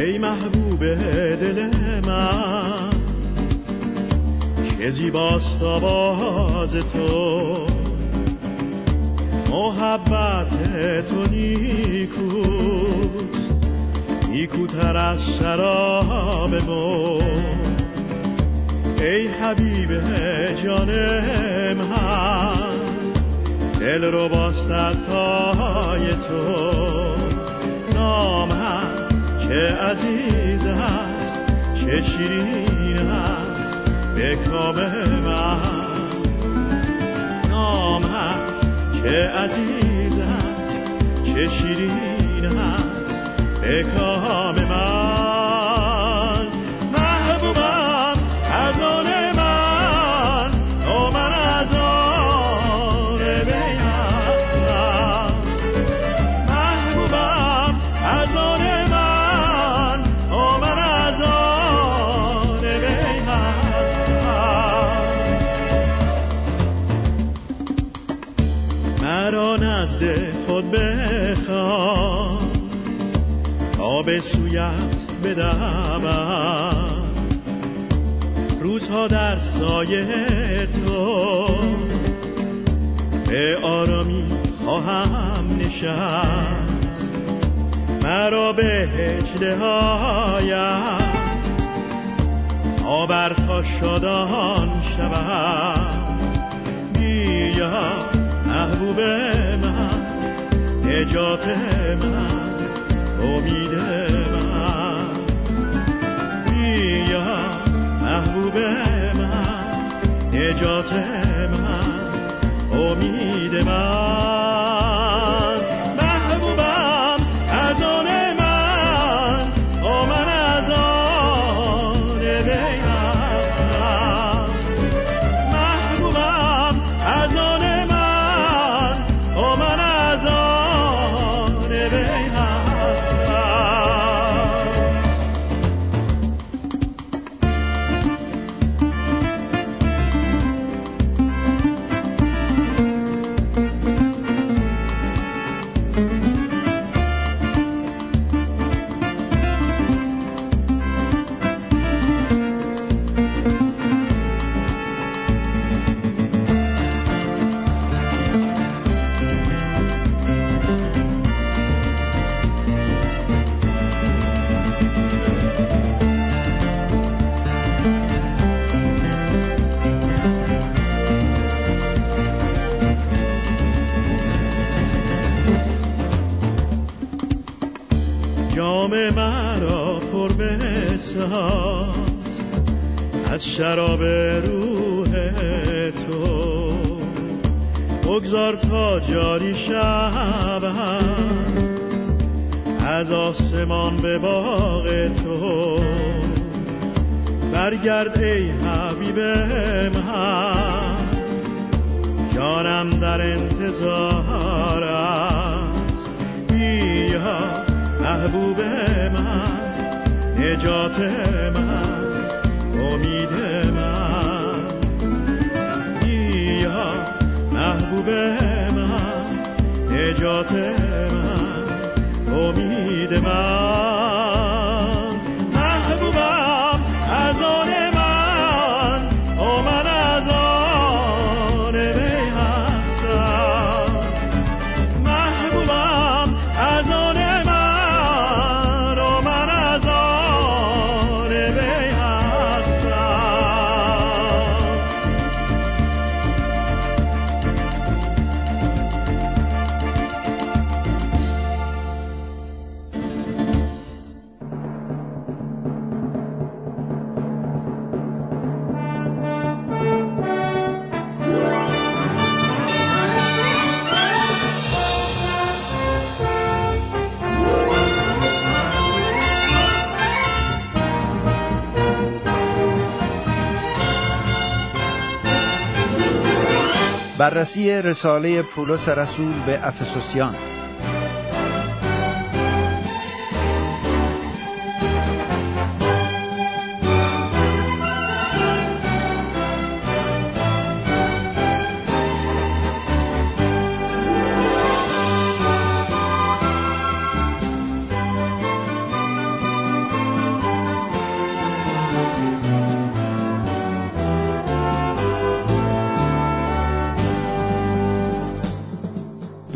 محبوب دل من که زیباست آواز تو. محبت تو نیکوست نیکوتر از شراب مو ای حبیب جان من دل رو باستای تو. نام چه عزیز است چه شیرین است به کام من. نامت چه عزیز است چه شیرین است به کام من. سویت بدمم روزها در سایه تو. به آرامی خواهم نشست. مرا به هجله هایم آبر تا شادان شود بیا محبوب من. نجات من. امید محبوب من نجات من امید من. برگرد ای حبیب من جانم در انتظار است. بیا محبوب من نجات من امید من. بیا محبوب من نجات من امید من. بررسی رساله پولس رسول به افسوسیان.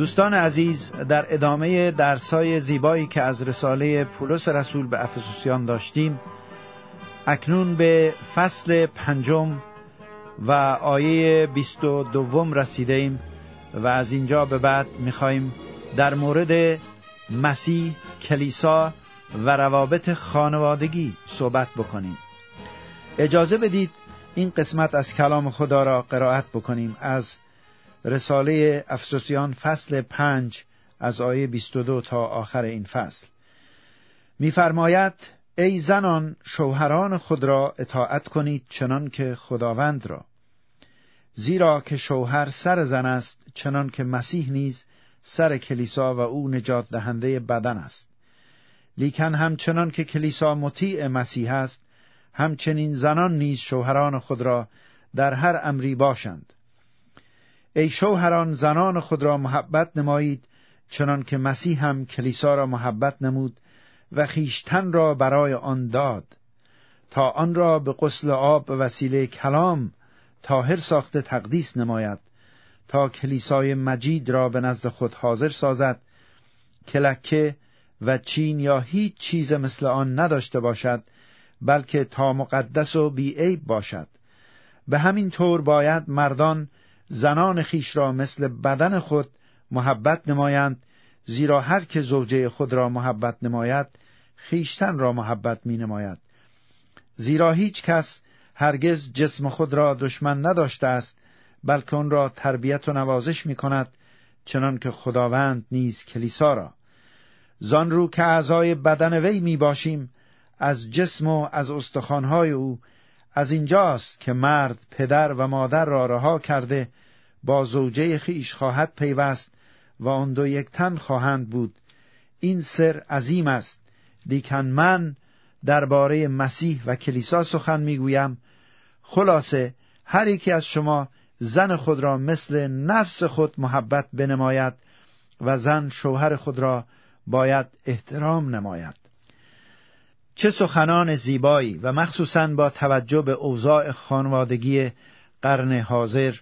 دوستان عزیز در ادامه درسای زیبایی که از رساله پولس رسول به افسوسیان داشتیم اکنون به فصل پنجم و آیه بیست و دوم رسیده ایم و از اینجا به بعد می‌خواهیم در مورد مسیح کلیسا و روابط خانوادگی صحبت بکنیم. اجازه بدید این قسمت از کلام خدا را قرائت بکنیم از رساله افسوسیان فصل پنج از آیه 22 تا آخر این فصل. میفرماید ای زنان شوهران خود را اطاعت کنید چنان که خداوند را. زیرا که شوهر سر زن است چنان که مسیح نیز سر کلیسا و او نجات دهنده بدن است. لیکن همچنان که کلیسا مطیع مسیح است همچنین زنان نیز شوهران خود را در هر امری باشند. ای شوهران زنان خود را محبت نمایید چنان که مسیح هم کلیسا را محبت نمود و خیشتن را برای آن داد. تا آن را به قسل آب وسیله کلام تاهر ساخته تقدیس نماید. تا کلیسای مجید را به نزد خود حاضر سازد کلکه و چین یا هیچ چیز مثل آن نداشته باشد بلکه تا مقدس و بیعیب باشد. به همین طور باید مردان زنان خیش را مثل بدن خود محبت نمایند زیرا هر که زوجه خود را محبت نماید خیشتن را محبت می نماید. زیرا هیچ کس هرگز جسم خود را دشمن نداشته است بلکه آن را تربیت و نوازش می کند چنان که خداوند نیز کلیسا را. زان رو که اعضای بدن وی می باشیم از جسم و از استخوانهای او از اینجاست که مرد پدر و مادر را رها کرده با زوجه خیش خواهد پیوست و آن دو یک تن خواهند بود. این سر عظیم است. لیکن من درباره مسیح و کلیسا سخن می‌گویم. خلاصه هر یکی از شما زن خود را مثل نفس خود محبت بنماید و زن شوهر خود را باید احترام نماید. چه سخنان زیبایی و مخصوصا با توجه به اوضاع خانوادگی قرن حاضر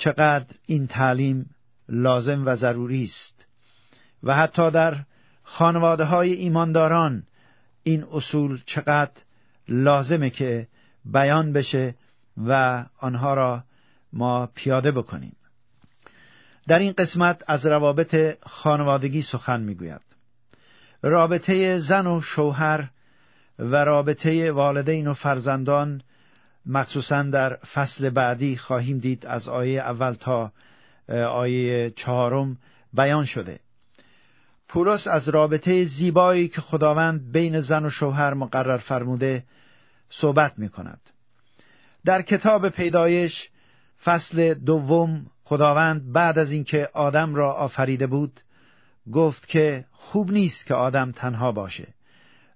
چقدر این تعلیم لازم و ضروری است. و حتی در خانواده های ایمانداران این اصول چقدر لازمه که بیان بشه و آنها را ما پیاده بکنیم. در این قسمت از روابط خانوادگی سخن می‌گوید. رابطه زن و شوهر و رابطه والدین و فرزندان مخصوصا در فصل بعدی خواهیم دید از آیه اول تا آیه چهارم بیان شده پولس از رابطه زیبایی که خداوند بین زن و شوهر مقرر فرموده صحبت می کند. در کتاب پیدایش فصل دوم خداوند بعد از اینکه آدم را آفریده بود گفت که خوب نیست که آدم تنها باشه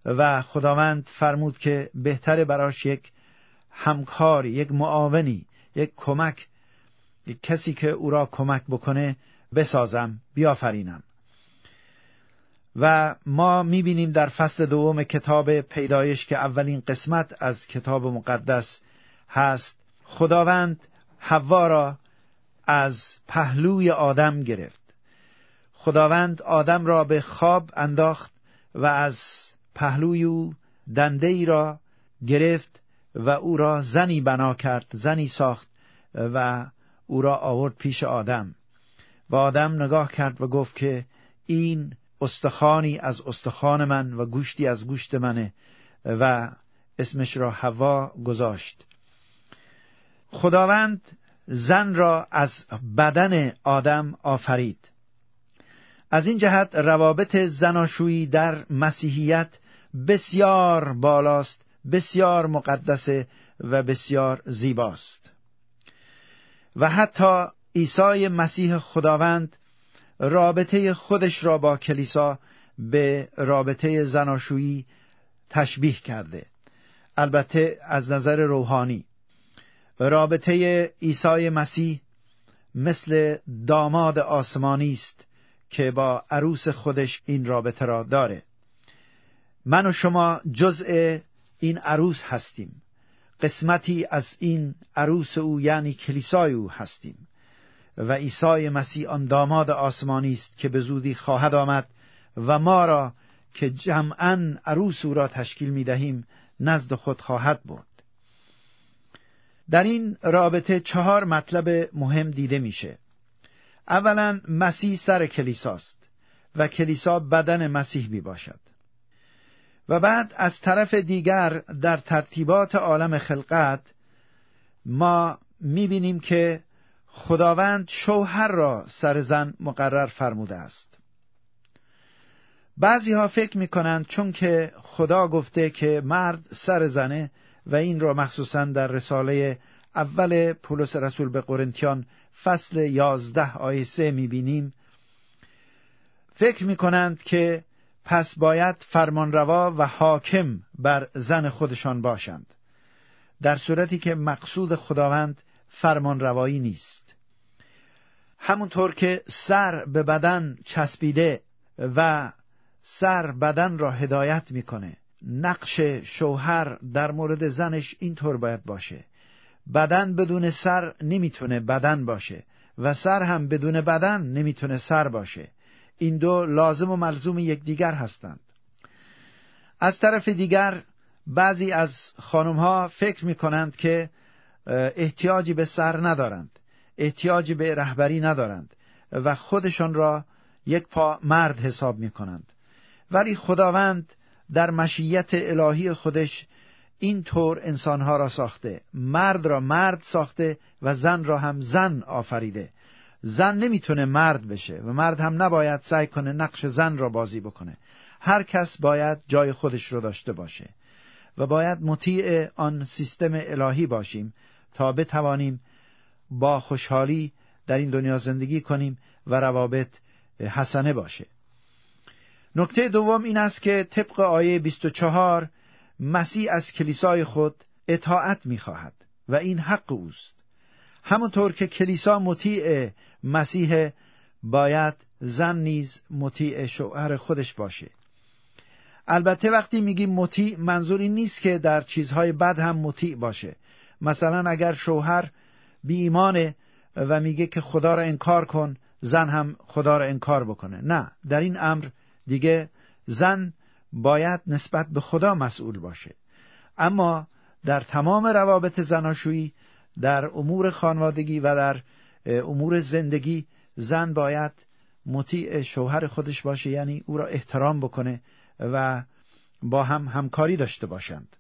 و خداوند فرمود که بهتر براش یک همکاری یک معاونی یک کمک یک کسی که او را کمک بکنه بسازم بیافرینم. و ما می‌بینیم در فصل دوم کتاب پیدایش که اولین قسمت از کتاب مقدس هست خداوند حوا را از پهلوی آدم گرفت. خداوند آدم را به خواب انداخت و از پهلوی او دنده ای را گرفت و او را زنی بنا کرد زنی ساخت و او را آورد پیش آدم. و آدم نگاه کرد و گفت که این استخانی از استخوان من و گوشتی از گوشت منه و اسمش را هوا گذاشت. خداوند زن را از بدن آدم آفرید. از این جهت روابط زناشویی در مسیحیت بسیار بالاست بسیار مقدسه و بسیار زیباست. و حتی عیسی مسیح خداوند رابطه خودش را با کلیسا به رابطه زناشویی تشبیه کرده. البته از نظر روحانی. رابطه عیسی مسیح مثل داماد آسمانی است که با عروس خودش این رابطه را داره. من و شما جزء این عروس هستیم. قسمتی از این عروس او یعنی کلیسای او هستیم. و عیسی مسیح آن داماد آسمانی است که به زودی خواهد آمد و ما را که جمعا عروس او را تشکیل می دهیم نزد خود خواهد برد. در این رابطه چهار مطلب مهم دیده میشه. اولا مسیح سر کلیساست و کلیسا بدن مسیح می باشد و بعد از طرف دیگر در ترتیبات عالم خلقت ما می‌بینیم که خداوند شوهر را سر زن مقرر فرموده است. بعضی ها فکر می‌کنند چون که خدا گفته که مرد سر زنه و این را مخصوصا در رساله اول پولس رسول به قرنتیان فصل یازده آیه سه می‌بینیم فکر می‌کنند که پس باید فرمانروا و حاکم بر زن خودشان باشند. در صورتی که مقصود خداوند فرمانروایی نیست. همونطور که سر به بدن چسبیده و سر بدن را هدایت می‌کنه نقش شوهر در مورد زنش اینطور باید باشه. بدن بدون سر نمی‌تونه بدن باشه و سر هم بدون بدن نمی‌تونه سر باشه. این دو لازم و ملزوم یکدیگر هستند. از طرف دیگر بعضی از خانم ها فکر می کنند که احتیاجی به سر ندارند احتیاجی به رهبری ندارند و خودشان را یک پا مرد حساب می کنند ولی خداوند در مشیت الهی خودش این طور انسانها را ساخته. مرد را مرد ساخته و زن را هم زن آفریده. زن نمی‌تونه مرد بشه و مرد هم نباید سعی کنه نقش زن را بازی بکنه. هر کس باید جای خودش رو داشته باشه و باید مطیع آن سیستم الهی باشیم تا بتوانیم با خوشحالی در این دنیا زندگی کنیم و روابط حسنه باشه. نکته دوم این است که طبق آیه 24 مسیح از کلیسای خود اطاعت می‌خواهد و این حق اوست. همونطور که کلیسا مطیع مسیح باید زن نیز مطیع شوهر خودش باشه. البته وقتی میگیم مطیع منظور این نیست که در چیزهای بد هم مطیع باشه. مثلا اگر شوهر بی ایمانه و میگه که خدا را انکار کن زن هم خدا را انکار بکنه. نه در این امر دیگه زن باید نسبت به خدا مسئول باشه. اما در تمام روابط زناشویی در امور خانوادگی و در امور زندگی زن باید مطیع شوهر خودش باشه یعنی او را احترام بکنه و با هم همکاری داشته باشند.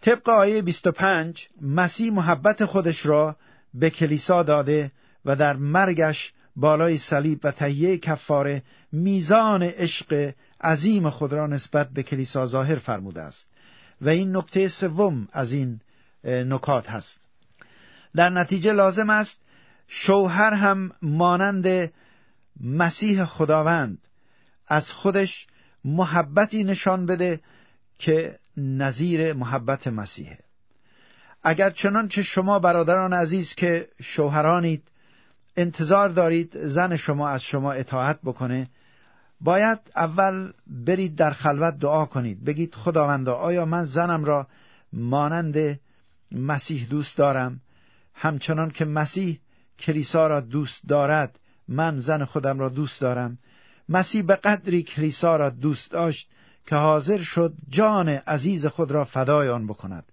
طبق آیه 25 مسیح محبت خودش را به کلیسا داده و در مرگش بالای صلیب و تهیه کفاره میزان عشق عظیم خود را نسبت به کلیسا ظاهر فرموده است. و این نکته سوم از این نکات هست. در نتیجه لازم است شوهر هم مانند مسیح خداوند از خودش محبتی نشان بده که نظیر محبت مسیحه. اگر چنانچه شما برادران عزیز که شوهرانید انتظار دارید زن شما از شما اطاعت بکنه باید اول برید در خلوت دعا کنید. بگید خداوندا آیا من زنم را مانند مسیح دوست دارم. همچنان که مسیح کلیسا را دوست دارد من زن خودم را دوست دارم. مسیح به قدری کلیسا را دوست داشت که حاضر شد جان عزیز خود را فدای آن بکند.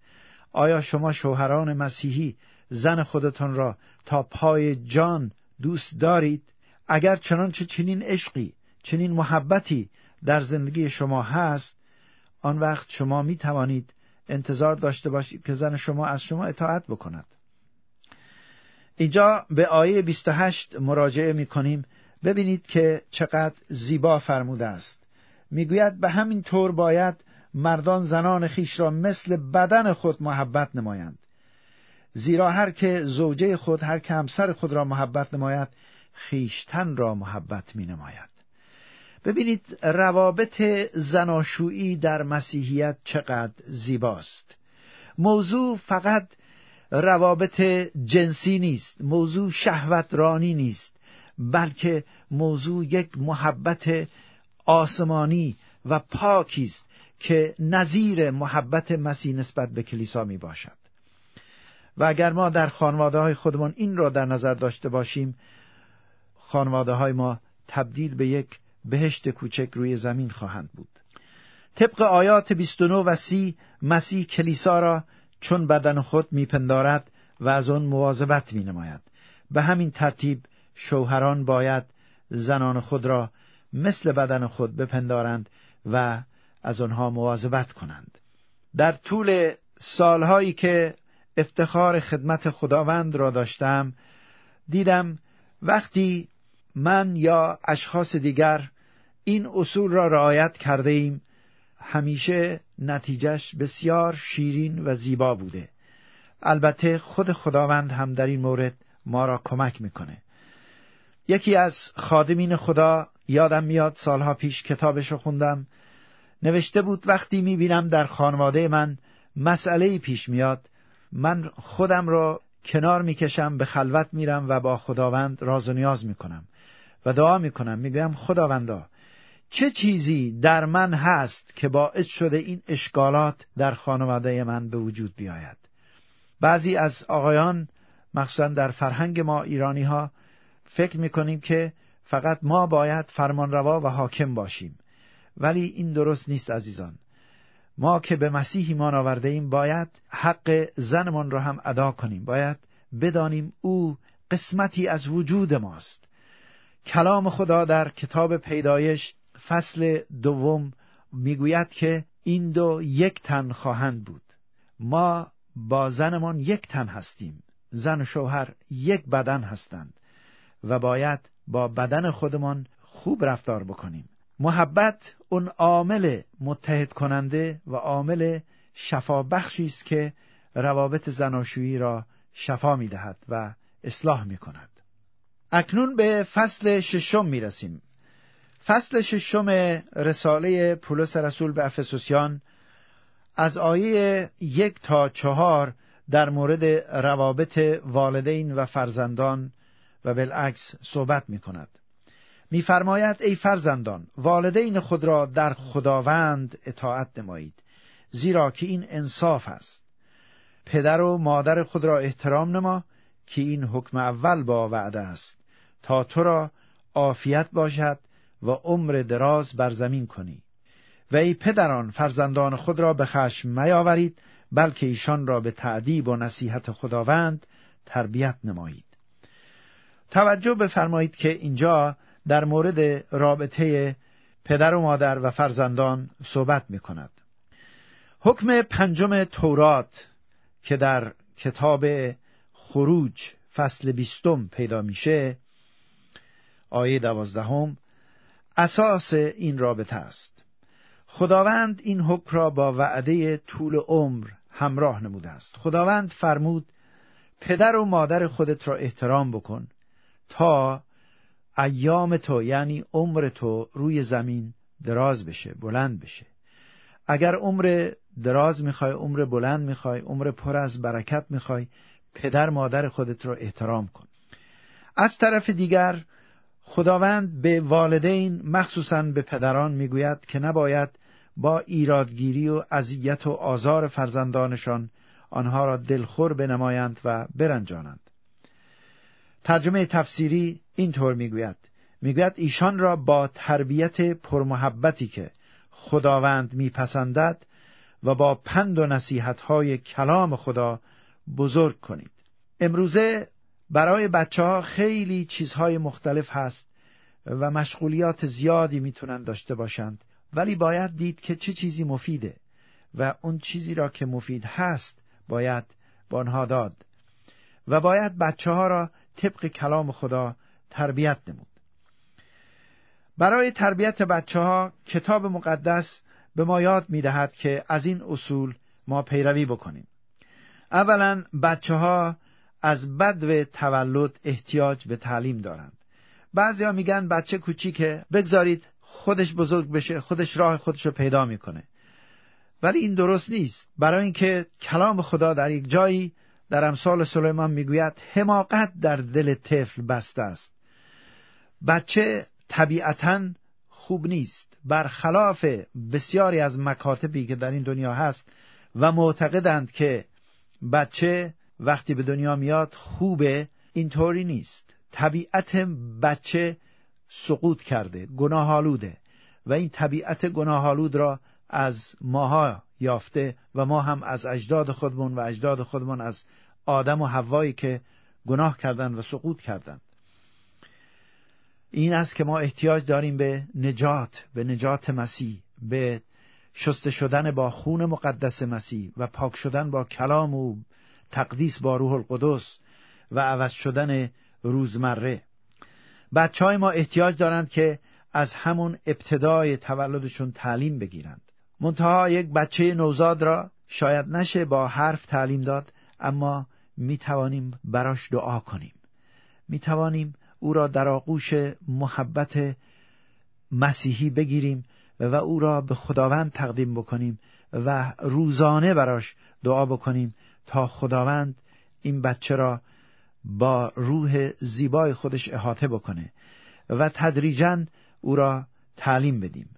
آیا شما شوهران مسیحی زن خودتان را تا پای جان دوست دارید؟ اگر چنانچه چنین عشقی چنین محبتی در زندگی شما هست آن وقت شما می توانید انتظار داشته باشید که زن شما از شما اطاعت بکند. اینجا به آیه 28 مراجعه می کنیم ببینید که چقدر زیبا فرموده است. می‌گوید به همین طور باید مردان زنان خیش را مثل بدن خود محبت نمایند. زیرا هر که زوجه خود هر که همسر خود را محبت نماید خیشتن را محبت می نماید ببینید روابط زناشویی در مسیحیت چقدر زیباست. موضوع فقط روابط جنسی نیست موضوع شهوترانی نیست بلکه موضوع یک محبت آسمانی و پاکی است که نظیر محبت مسیح نسبت به کلیسا می باشد. و اگر ما در خانواده های خودمان این را در نظر داشته باشیم خانواده های ما تبدیل به یک بهشت کوچک روی زمین خواهند بود طبق آیات 29 و 30 مسیح کلیسا را چون بدن خود میپندارد و از آن مواظبت می نماید. به همین ترتیب شوهران باید زنان خود را مثل بدن خود بپندارند و از آنها مواظبت کنند در طول سالهایی که افتخار خدمت خداوند را داشتم دیدم وقتی من یا اشخاص دیگر این اصول را رعایت کرده ایم همیشه نتیجهش بسیار شیرین و زیبا بوده. البته خود خداوند هم در این مورد ما را کمک می‌کنه. یکی از خادمین خدا یادم میاد سالها پیش کتابش رو خوندم. نوشته بود وقتی می‌بینم در خانواده من مسئله پیش میاد من خودم را کنار می‌کشم به خلوت میرم و با خداوند راز و نیاز می‌کنم و دعا می‌کنم. می‌گویم خداوندا چه چیزی در من هست که باعث شده این اشکالات در خانواده من به وجود بیاید؟ بعضی از آقایان مخصوصا در فرهنگ ما ایرانی ها فکر می‌کنیم که فقط ما باید فرمانروا و حاکم باشیم. ولی این درست نیست عزیزان. ما که به مسیح ایمان آورده ایم باید حق زنمان را هم ادا کنیم. باید بدانیم او قسمتی از وجود ماست. کلام خدا در کتاب پیدایش فصل دوم می‌گوید که این دو یک تن خواهند بود ما با زنمان یک تن هستیم زن و شوهر یک بدن هستند و باید با بدن خودمان خوب رفتار بکنیم محبت اون عامل متحد کننده و عامل شفا بخشی است که روابط زناشویی را شفا می دهد و اصلاح می کند. اکنون به فصل ششم می رسیم. فصل ششم رساله پولس رسول به افسوسیان از آیه یک تا چهار در مورد روابط والدین و فرزندان و بالعکس صحبت می کند. میفرماید ای فرزندان والدین خود را در خداوند اطاعت نمایید زیرا که این انصاف است پدر و مادر خود را احترام نما که این حکم اول با وعده است تا تو را عافیت باشد و عمر دراز بر زمین کنی و ای پدران فرزندان خود را به خشم میاورید بلکه ایشان را به تعدیب و نصیحت خداوند تربیت نمایید توجه بفرمایید که اینجا در مورد رابطه پدر و مادر و فرزندان صحبت می کند. حکم پنجم تورات که در کتاب خروج فصل بیستم پیدا میشه آیه دوازدهم اساس این رابطه است. خداوند این حکم را با وعده طول عمر همراه نموده است. خداوند فرمود پدر و مادر خودت را احترام بکن تا ایام تو یعنی عمر تو روی زمین دراز بشه بلند بشه. اگر عمر دراز می‌خوای عمر بلند می‌خوای عمر پر از برکت می‌خوای پدر مادر خودت رو احترام کن. از طرف دیگر خداوند به والدین مخصوصا به پدران می‌گوید که نباید با ایرادگیری و اذیت و آزار فرزندانشان آنها را دلخور بنمایند و برنجانند. ترجمه تفسیری اینطور می‌گوید. می‌گوید ایشان را با تربیت پرمحبتی که خداوند میپسندد و با پند و های کلام خدا بزرگ کنید. امروزه برای بچه ها خیلی چیزهای مختلف هست و مشغولیات زیادی می‌تونن داشته باشند. ولی باید دید که چه چیزی مفیده و اون چیزی را که مفید هست باید با آنها داد و باید بچه ها را طبق کلام خدا تربیت نمود. برای تربیت بچه ها کتاب مقدس به ما یاد می دهد که از این اصول ما پیروی بکنیم. اولا بچه ها از بد و تولد احتیاج به تعلیم دارند. بعضی ها میگن بچه کوچیکه بگذارید خودش بزرگ بشه خودش راه خودش رو پیدا می‌کنه. ولی این درست نیست. برای اینکه کلام خدا در یک جایی در امثال سلیمان می‌گوید حماقت در دل طفل بسته است. بچه طبیعتا خوب نیست. برخلاف بسیاری از مکاتبی که در این دنیا هست و معتقدند که بچه وقتی به دنیا میاد خوبه اینطوری نیست. طبیعت بچه سقوط کرده گناهالوده و این طبیعت گناهالود را از ماها یافته و ما هم از اجداد خودمون و اجداد خودمون از آدم و حوایی که گناه کردند و سقوط کردند. این است که ما احتیاج داریم به نجات به نجات مسیح به شسته شدن با خون مقدس مسیح و پاک شدن با کلام و تقدیس با روح القدس و عوض شدن روزمره. بچه های ما احتیاج دارند که از همون ابتدای تولدشون تعلیم بگیرند. منتها یک بچه نوزاد را شاید نشه با حرف تعلیم داد اما می توانیم براش دعا کنیم. می توانیم او را در آغوش محبت مسیحی بگیریم و او را به خداوند تقدیم بکنیم و روزانه براش دعا بکنیم تا خداوند این بچه را با روح زیبای خودش احاطه بکنه و تدریجا او را تعلیم بدیم.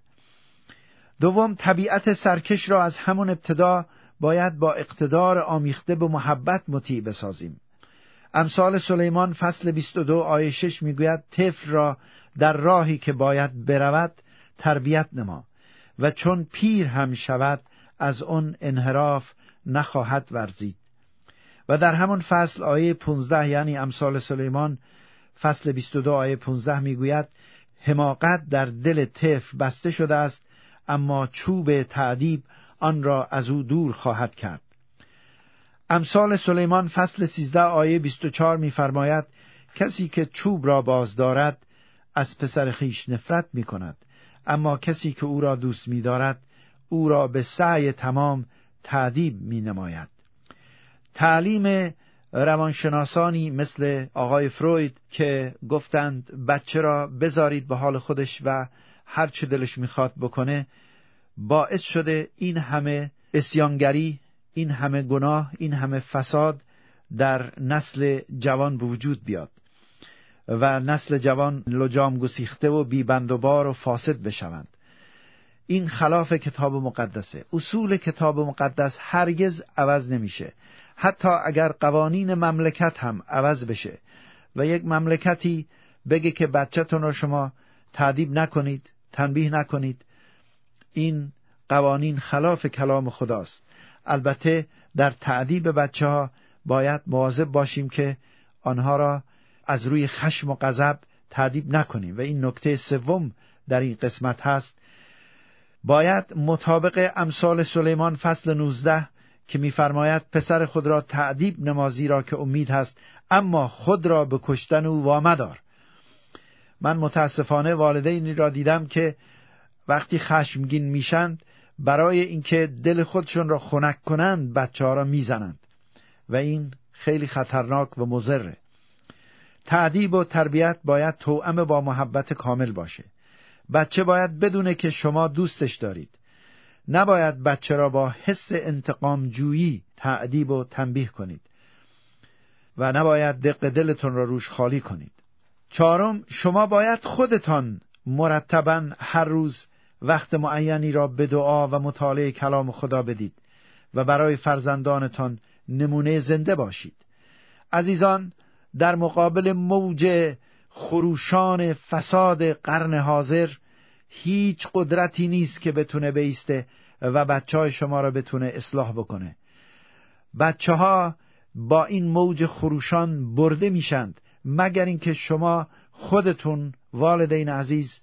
دوم طبیعت سرکش را از همون ابتدا باید با اقتدار آمیخته به محبت مطیع بسازیم. امثال سلیمان فصل 22 آیه 6 می‌گوید طفل را در راهی که باید برود تربیت نما و چون پیر هم شود از آن انحراف نخواهد ورزید. و در همون فصل آیه 15 یعنی امثال سلیمان فصل 22 آیه 15 می‌گوید حماقت در دل طفل بسته شده است اما چوب تعدیب آن را از او دور خواهد کرد. امثال سلیمان فصل 13 آیه 24 میفرماید کسی که چوب را باز دارد از پسر خیش نفرت می کند اما کسی که او را دوست می دارد او را به سعی تمام تعدیب می نماید تعلیم روانشناسانی مثل آقای فروید که گفتند بچه را بذارید به حال خودش و هر چه دلش می‌خواد بکنه باعث شده این همه اسیانگری این همه گناه این همه فساد در نسل جوان به وجود بیاد و نسل جوان لجام گسیخته و بیبند و بار و فاسد بشوند. این خلاف کتاب مقدسه. اصول کتاب مقدس هرگز عوض نمیشه. حتی اگر قوانین مملکت هم عوض بشه و یک مملکتی بگه که بچهتون را شما تعدیب نکنید تنبیه نکنید این قوانین خلاف کلام خداست. البته در تعدیب بچه ها باید مواظب باشیم که آنها را از روی خشم و غضب تعدیب نکنیم. و این نکته سوم در این قسمت هست. باید مطابق امثال سلیمان فصل 19 که میفرماید پسر خود را تعدیب نمازی را که امید هست اما خود را به کشتن او وامدار. من متاسفانه والدینی را دیدم که وقتی خشمگین میشند برای اینکه دل خودشون را خنک کنند بچه ها را می‌زنند. و این خیلی خطرناک و مضره. تعدیب و تربیت باید توأم با محبت کامل باشه. بچه باید بدونه که شما دوستش دارید. نباید بچه را با حس انتقام جویی تعدیب و تنبیه کنید و نباید دق دلتون را روش خالی کنید. چهارم شما باید خودتان مرتبا هر روز وقت معینی را به دعا و مطالعه کلام خدا بدید و برای فرزندانتان نمونه زنده باشید. عزیزان در مقابل موج خروشان فساد قرن حاضر هیچ قدرتی نیست که بتونه بیسته و بچه های شما را بتونه اصلاح بکنه. بچه ها با این موج خروشان برده میشند مگر اینکه شما خودتون والدین عزیز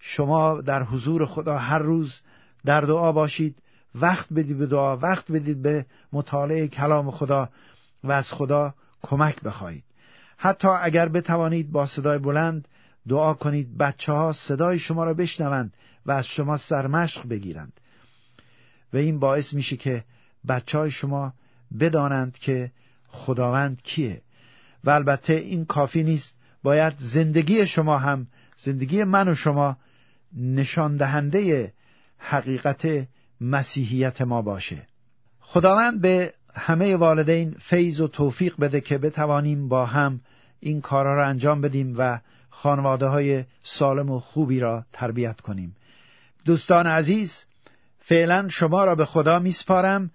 شما در حضور خدا هر روز در دعا باشید وقت بدید به دعا وقت بدید به مطالعه کلام خدا و از خدا کمک بخواهید. حتی اگر بتوانید با صدای بلند دعا کنید بچه ها صدای شما را بشنوند و از شما سرمشق بگیرند. و این باعث میشه که بچه های شما بدانند که خداوند کیه. و البته این کافی نیست. باید زندگی شما هم زندگی من و شما نشان دهنده حقیقت مسیحیت ما باشه. خداوند به همه والدین فیض و توفیق بده که بتوانیم با هم این کارها را انجام بدیم و خانواده های سالم و خوبی را تربیت کنیم. دوستان عزیز فعلا شما را به خدا میسپارم.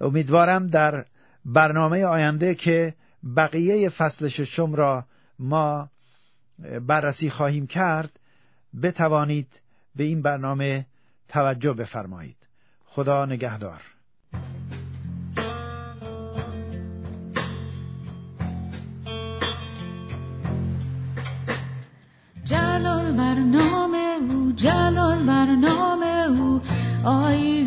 امیدوارم در برنامه آینده که بقیه فصل ششم را ما بررسی خواهیم کرد بتوانید به این برنامه توجه بفرمایید. خدا نگهدار. برنامه او جلال برنامه او. آی